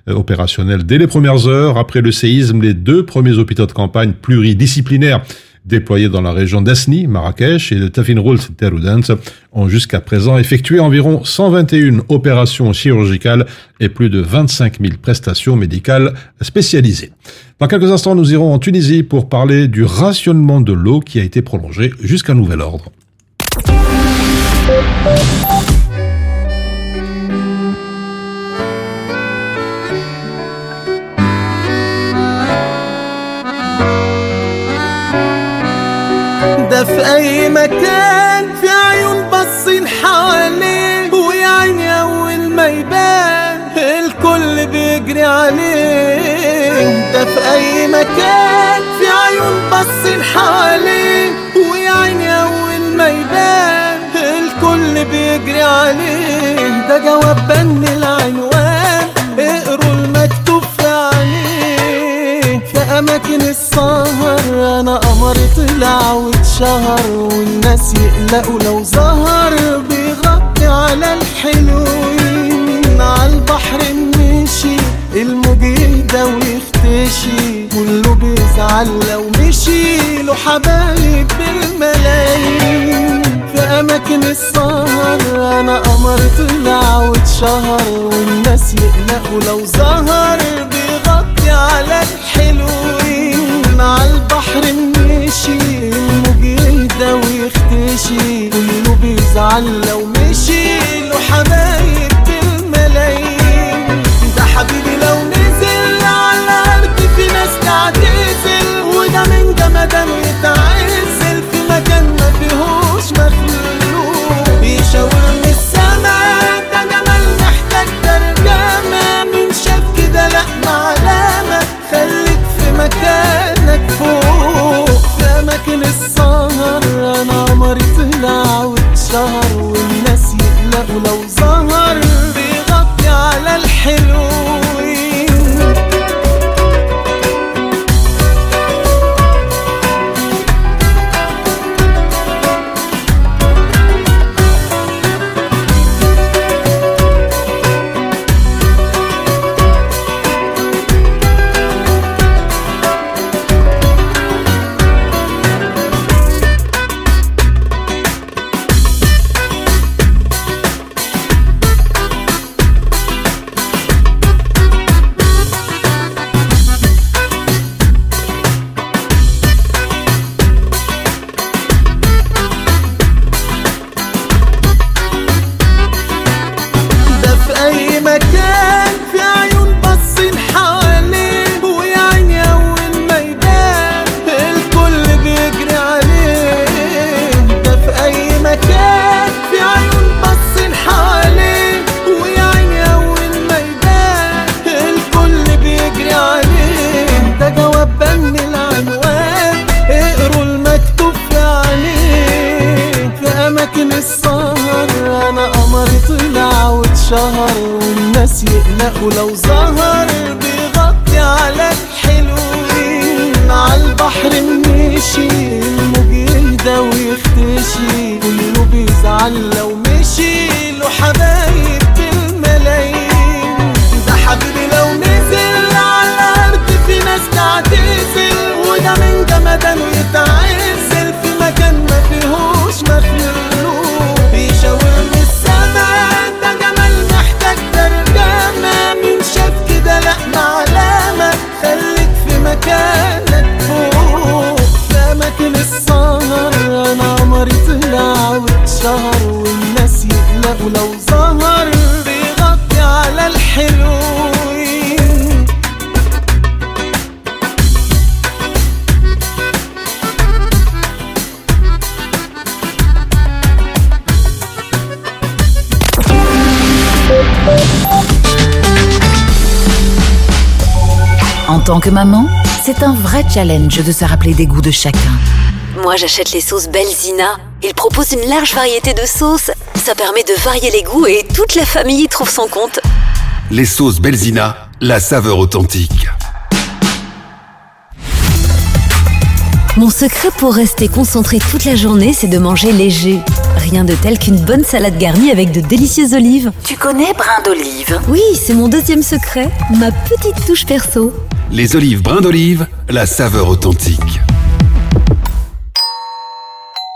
E: Euh, Opérationnel dès les premières heures, après le séisme, les deux premiers hôpitaux de campagne pluridisciplinaires déployés dans la région d'Asni, Marrakech, et de Tafinroult, Teroudant, ont jusqu'à présent effectué environ 121 opérations chirurgicales et plus de 25 000 prestations médicales spécialisées. Dans quelques instants, nous irons en Tunisie pour parler du rationnement de l'eau qui a été prolongé jusqu'à nouvel ordre.
P: في أي مكان في عيون باصين حواليه ويا عيني أول ما يبان الكل بيجري عليه. ده في أي مكان في عيون باصين حواليه ويا عيني أول ما يبان الكل بيجري عليه. ده جواب بن والناس يقلقوا لو ظهر بيغطي على الحلوين على البحر مشي الموج يهدى ويختشي كله بيزعل لو مشي له حبايب بالملايين. في أماكن السهر أنا قمر طلع واتشهر والناس يقلقوا لو ظهر بيغطي على الحلوين على البحر مشي. الموج يهدى ويختشي. كله بيزعل لو مشي له حبايب
J: challenge de se rappeler des goûts de chacun. Moi, j'achète les sauces Belzina. Ils proposent une large variété de sauces. Ça permet de varier les goûts et toute la famille y trouve son compte.
D: Les sauces Belzina, la saveur authentique.
J: Mon secret pour rester concentré toute la journée, c'est de manger léger. Rien de tel qu'une bonne salade garnie avec de délicieuses olives. Tu connais brin d'olive? Oui, c'est mon deuxième secret, ma petite touche perso.
D: Les olives brins d'olive, la saveur authentique.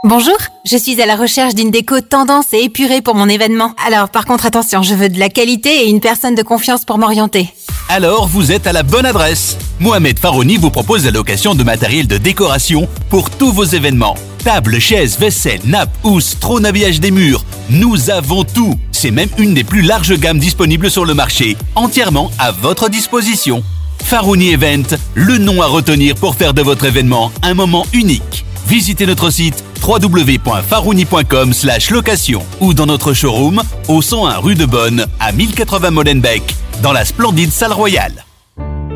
Q: Bonjour, je suis à la recherche d'une déco tendance et épurée pour mon événement. Alors par contre attention, je veux de la qualité et une personne de confiance pour m'orienter.
R: Alors vous êtes à la bonne adresse. Mohamed Farouni vous propose la location de matériel de décoration pour tous vos événements. Tables, chaises, vaisselle, nappes, housses, trône habillage des murs. Nous avons tout. C'est même une des plus larges gammes disponibles sur le marché, entièrement à votre disposition. Farouni Event, le nom à retenir pour faire de votre événement un moment unique. Visitez notre site www.farouni.com location ou dans notre showroom au 101 rue de Bonne à 1080 Molenbeek dans la splendide salle royale.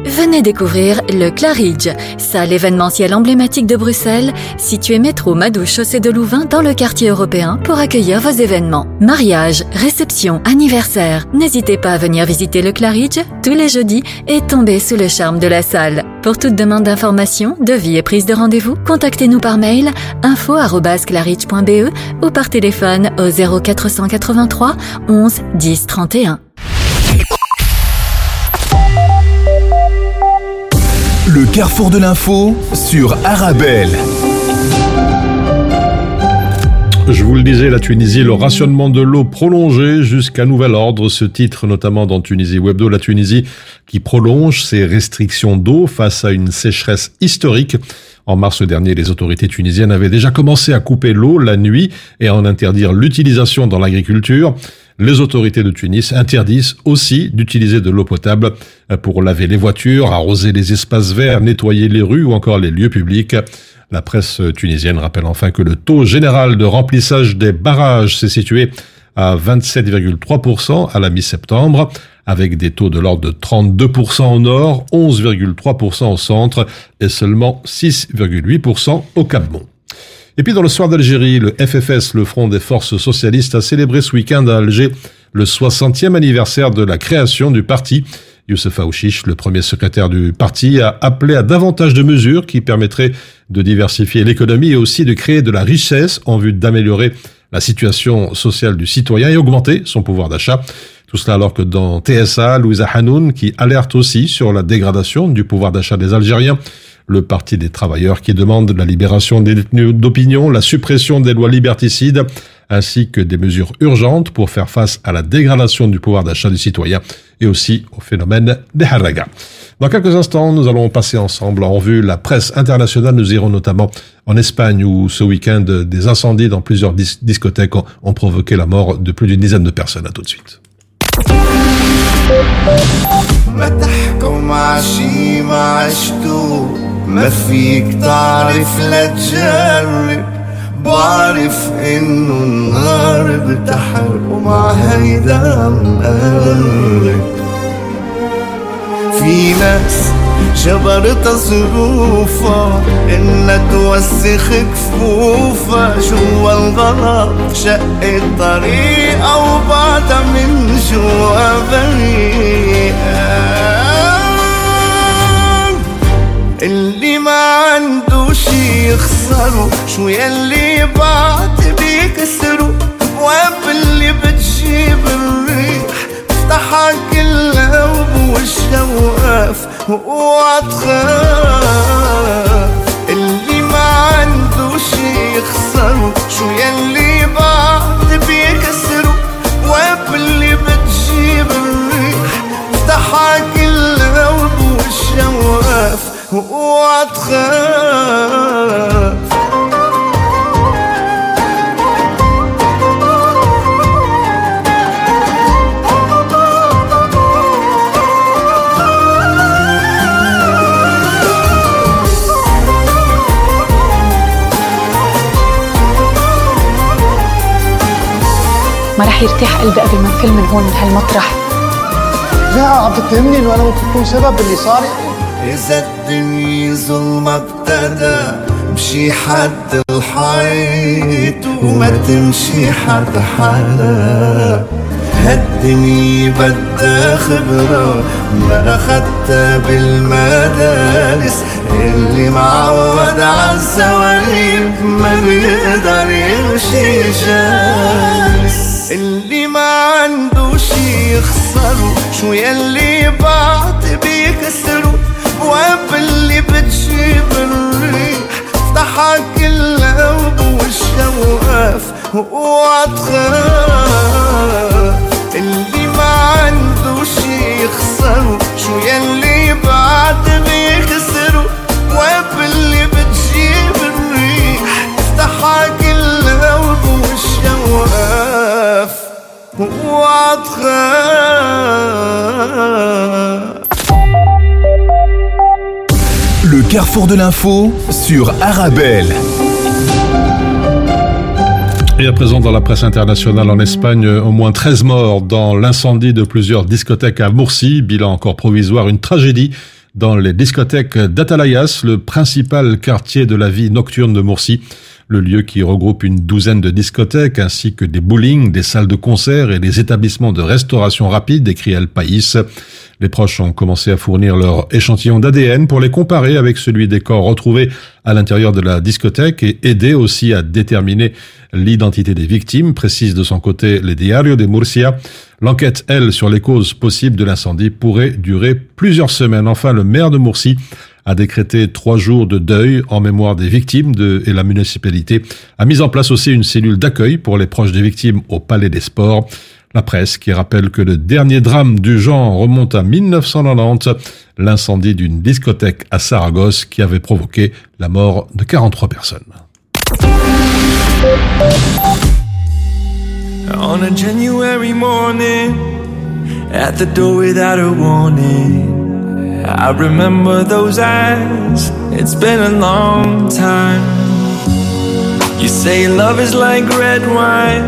S: Venez découvrir le Claridge, salle événementielle emblématique de Bruxelles, située métro Madou chaussée de Louvain dans le quartier européen pour accueillir vos événements. Mariage, réception, anniversaire. N'hésitez pas à venir visiter le Claridge tous les jeudis et tomber sous le charme de la salle. Pour toute demande d'information, devis et prise de rendez-vous, contactez-nous par mail info@claridge.be ou par téléphone au 0483 11 10 31.
T: Le carrefour de l'info sur Arabelle.
E: Je vous le disais, la Tunisie, le rationnement de l'eau prolongé jusqu'à nouvel ordre. Ce titre, notamment dans Tunisie Webdo, la Tunisie qui prolonge ses restrictions d'eau face à une sécheresse historique. En mars dernier, les autorités tunisiennes avaient déjà commencé à couper l'eau la nuit et à en interdire l'utilisation dans l'agriculture. Les autorités de Tunis interdisent aussi d'utiliser de l'eau potable pour laver les voitures, arroser les espaces verts, nettoyer les rues ou encore les lieux publics. La presse tunisienne rappelle enfin que le taux général de remplissage des barrages s'est situé à 27,3% à la mi-septembre, avec des taux de l'ordre de 32% au nord, 11,3% au centre et seulement 6,8% au Cap-Bon. Et puis dans le soir d'Algérie, le FFS, le Front des Forces Socialistes, a célébré ce week-end à Alger le 60e anniversaire de la création du parti. Youssef Aouchiche, le premier secrétaire du parti, a appelé à davantage de mesures qui permettraient de diversifier l'économie et aussi de créer de la richesse en vue d'améliorer la situation sociale du citoyen et augmenter son pouvoir d'achat. Tout cela alors que dans TSA, Louisa Hanoun, qui alerte aussi sur la dégradation du pouvoir d'achat des Algériens, le Parti des travailleurs qui demande la libération des détenus d'opinion, la suppression des lois liberticides, ainsi que des mesures urgentes pour faire face à la dégradation du pouvoir d'achat des citoyens et aussi au phénomène des harragas. Dans quelques instants, nous allons passer ensemble en revue la presse internationale. Nous irons notamment en Espagne où ce week-end des incendies dans plusieurs dis discothèques ont, ont provoqué la mort de plus d'une dizaine de personnes. À tout de suite.
U: ما تحكم عشي ما عشتو ما فيك تعرف لا تجرب بعرف إنه النار بتحرق ومع هيدا مقرب في ناس جبرتها ظروفها إنها توسخ كفوفها. جوا الغلط شقت طريقة وبعدها من جوا بريئة اللي ما عنده شي يخسره شو يلي بعد بيكسره واب اللي بتجيب الريح افتحها كلها وبوشها وقف واوعى تخاف. ما
V: رح يرتاح قلبي قبل ما نفل من هون من هالمطرح.
W: لا عم تتهمني إنه أنا ممكن أكون سبب باللي صار.
U: إذا الدنيا ظلمة ابتدى امشي حد الحيط وما تمشي حد حدا. هالدنيا بدها خبرة ما أخدتها بالمدارس اللي معود عالسواليف ما بيقدر يمشي جالس. اللي ما عنده شي يخسره شو يلي بواب اللي يجيب الريح افتحك اللوب واتخاف اللي ما شي يخسره شو يلي بعد بيخسره
D: carrefour de l'info sur Arabelle.
E: Et à présent, dans la presse internationale en Espagne, au moins 13 morts dans l'incendie de plusieurs discothèques à Murcie. Bilan encore provisoire, une tragédie dans les discothèques d'Atalayas, le principal quartier de la vie nocturne de Murcie. Le lieu qui regroupe une douzaine de discothèques ainsi que des bowling, des salles de concert et des établissements de restauration rapide, écrit El País. Les proches ont commencé à fournir leur échantillon d'ADN pour les comparer avec celui des corps retrouvés à l'intérieur de la discothèque et aider aussi à déterminer l'identité des victimes, précise de son côté les Diario de Murcia. L'enquête, elle, sur les causes possibles de l'incendie pourrait durer plusieurs semaines. Enfin, le maire de Murcie a décrété trois jours de deuil en mémoire des victimes de, et la municipalité a mis en place aussi une cellule d'accueil pour les proches des victimes au Palais des Sports. La presse qui rappelle que le dernier drame du genre remonte à 1990, l'incendie d'une discothèque à Saragosse qui avait provoqué la mort de 43 personnes.
X: I remember those eyes, it's been a long time. You say love is like red wine,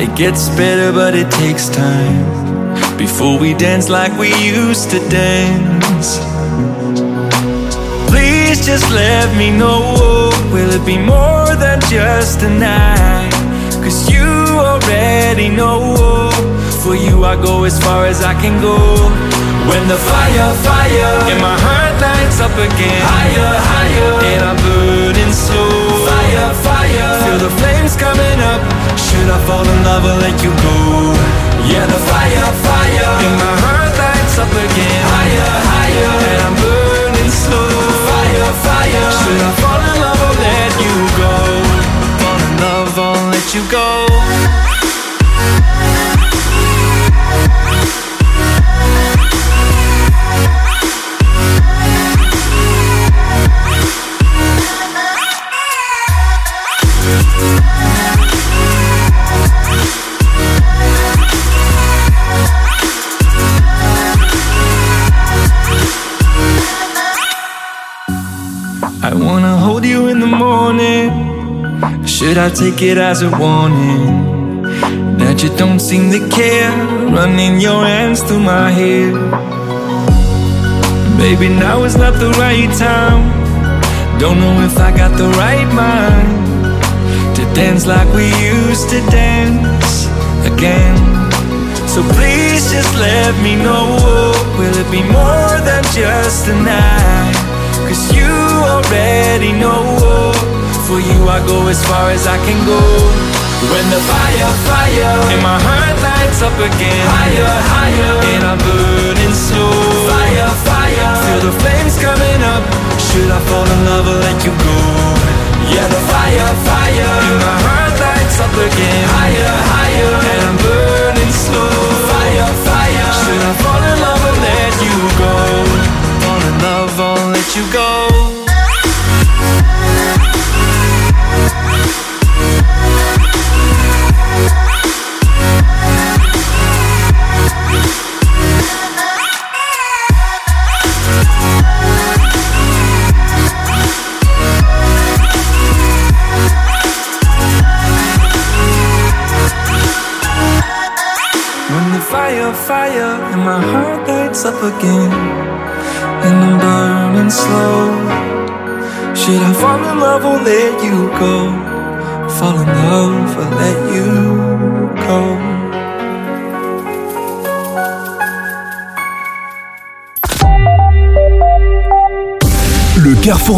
X: it gets better, but it takes time. Before we dance like we used to dance. Please just let me know, will it be more than just a night? Cause you already know For you I go as far as I can go When the fire, fire. In my heart lights up again. Higher, higher. And I'm burning slow. Fire, fire. Feel the flames coming up. Should I fall in love or let you go? Yeah, the fire, fire. In my heart lights up again. Higher, higher. And I'm burning slow. Fire, fire. Should I fall in love or let you go? Fall in love or let you go Should I take it as a warning that you don't seem to care? Running your hands through my hair. Baby, now is not the right time. Don't know if I got the right mind to dance like we used to dance again. So please just let me know. Will it be more than just a night? Cause you already know For you I go as far as I can go. When the fire, fire In my heart lights up again. Higher, higher And I'm burning slow. Fire, fire Feel the flames coming up. Should I fall in love or let you go? Yeah, the fire, fire In my heart lights up again. Higher, higher And I'm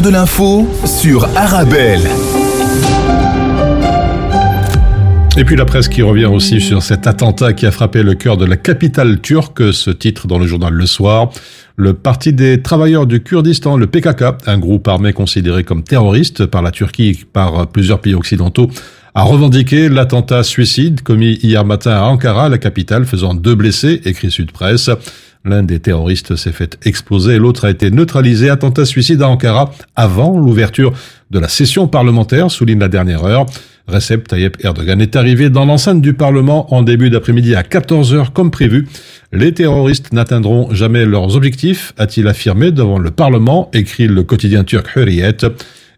D: De l'info sur Arabelle.
E: Et puis la presse qui revient aussi sur cet attentat qui a frappé le cœur de la capitale turque, ce titre dans le journal Le Soir. Le Parti des travailleurs du Kurdistan, le PKK, un groupe armé considéré comme terroriste par la Turquie et par plusieurs pays occidentaux, a revendiqué l'attentat suicide commis hier matin à Ankara, la capitale, faisant deux blessés, écrit Sud Presse. L'un des terroristes s'est fait exploser l'autre a été neutralisé. Attentat suicide à Ankara avant l'ouverture de la session parlementaire, souligne la dernière heure. Recep Tayyip Erdogan est arrivé dans l'enceinte du Parlement en début d'après-midi à 14h comme prévu. Les terroristes n'atteindront jamais leurs objectifs, a-t-il affirmé devant le Parlement, écrit le quotidien turc Hurriyet.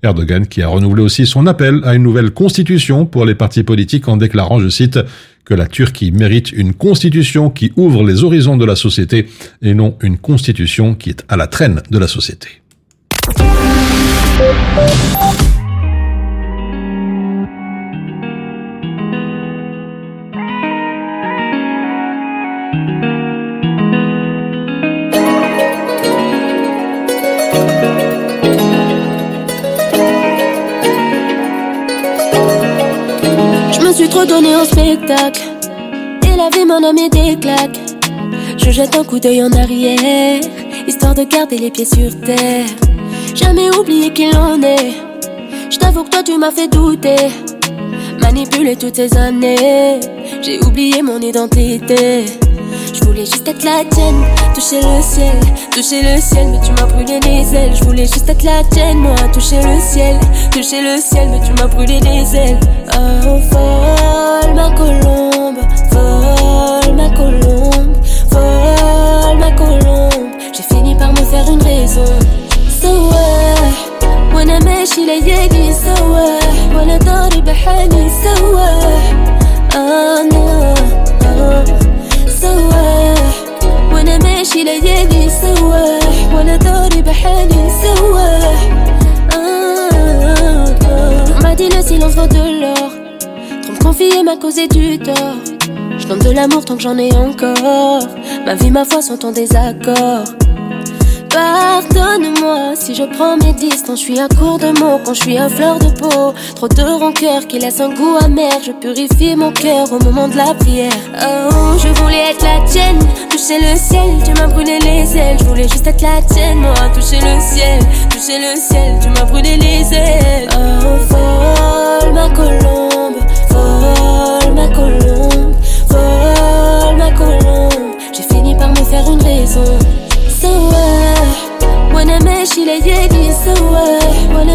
E: Erdogan qui a renouvelé aussi son appel à une nouvelle constitution pour les partis politiques en déclarant, je cite, que la Turquie mérite une constitution qui ouvre les horizons de la société et non une constitution qui est à la traîne de la société.
C: Me suis trop donné au spectacle. Et la vie m'en a mis des claques. Je jette un coup d'œil en arrière, histoire de garder les pieds sur terre. Jamais oublié qu'il en est. Je t'avoue que toi tu m'as fait douter. Manipulé toutes ces années. J'ai oublié mon identité. Je voulais juste être la tienne, toucher le ciel, toucher le ciel, mais tu m'as brûlé les ailes. Je voulais juste être la tienne, moi, toucher le ciel, toucher le ciel, mais tu m'as brûlé les ailes. Oh, folle ma colombe, folle ma colombe, folle ma colombe. J'ai fini par me faire une raison. So what? وانا ماشي ليالي سوا وانا داري بحالي سوا انا وانا ماشي ليالي سوا وانا داري بحالي سوا آه آه. m'a dit le silence vaut de l'or Trop me confier m'a causé du tort Je donne de l'amour tant que j'en ai encore Ma vie, ma foi sont en désaccord Pardonne-moi si je prends mes distances, je suis à court de mots quand je suis à fleur de peau. Trop de rancœur qui laisse un goût amer, je purifie mon cœur au moment de la prière. Oh, je voulais être la tienne, toucher le ciel, tu m'as brûlé les ailes. Je voulais juste être la tienne, moi, toucher le ciel, toucher le ciel, tu m'as brûlé les ailes. Oh, folle ma colombe, folle ma colombe, folle ma colombe. J'ai fini par me faire une raison. سوا وأنا ماشي ليالي سوا
D: وأنا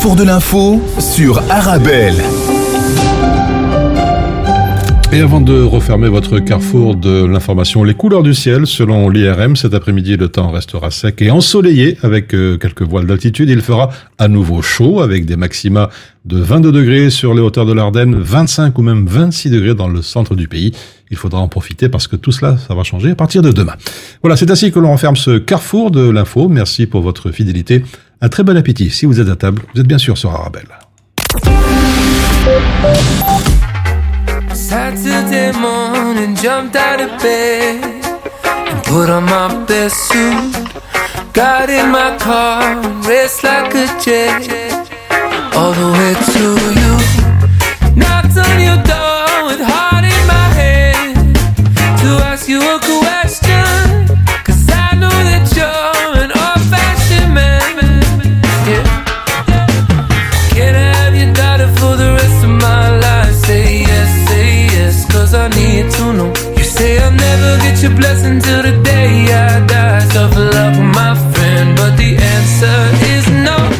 D: carrefour de l'info sur Arabelle.
E: Et avant de refermer votre carrefour de l'information, les couleurs du ciel, selon l'IRM, cet après-midi, le temps restera sec et ensoleillé avec euh, quelques voiles d'altitude. Il fera à nouveau chaud avec des maxima de 22 degrés sur les hauteurs de l'Ardenne, 25 ou même 26 degrés dans le centre du pays. Il faudra en profiter parce que tout cela, ça va changer à partir de demain. Voilà, c'est ainsi que l'on referme ce carrefour de l'info. Merci pour votre fidélité. Un très bon appétit. Si vous êtes à table, vous êtes bien sûr sur Arabelle.
X: Saturday morning, jumped out of bed and put on my best suit. Got in my car and raced like a jet all the way to you. Knocked on your door with heart in my head to ask you a question. I need to know. You say I'll never get your blessing till the day I die. Tough love, my friend, but the answer is no.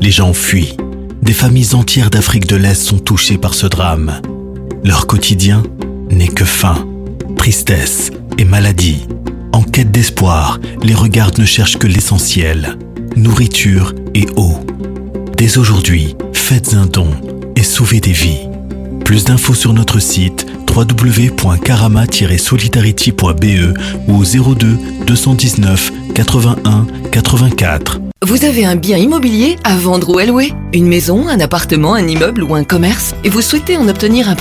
Y: Les gens fuient. Des familles entières d'Afrique de l'Est sont touchées par ce drame. Leur quotidien n'est que faim, tristesse et maladie. En quête d'espoir, les regards ne cherchent que l'essentiel, nourriture et eau. Dès aujourd'hui, faites un don et sauvez des vies. Plus d'infos sur notre site www.karama-solidarity.be ou 02 219 81 84
Z: vous avez un bien immobilier à vendre ou à louer. Une maison, un appartement, un immeuble ou un commerce et vous souhaitez en obtenir un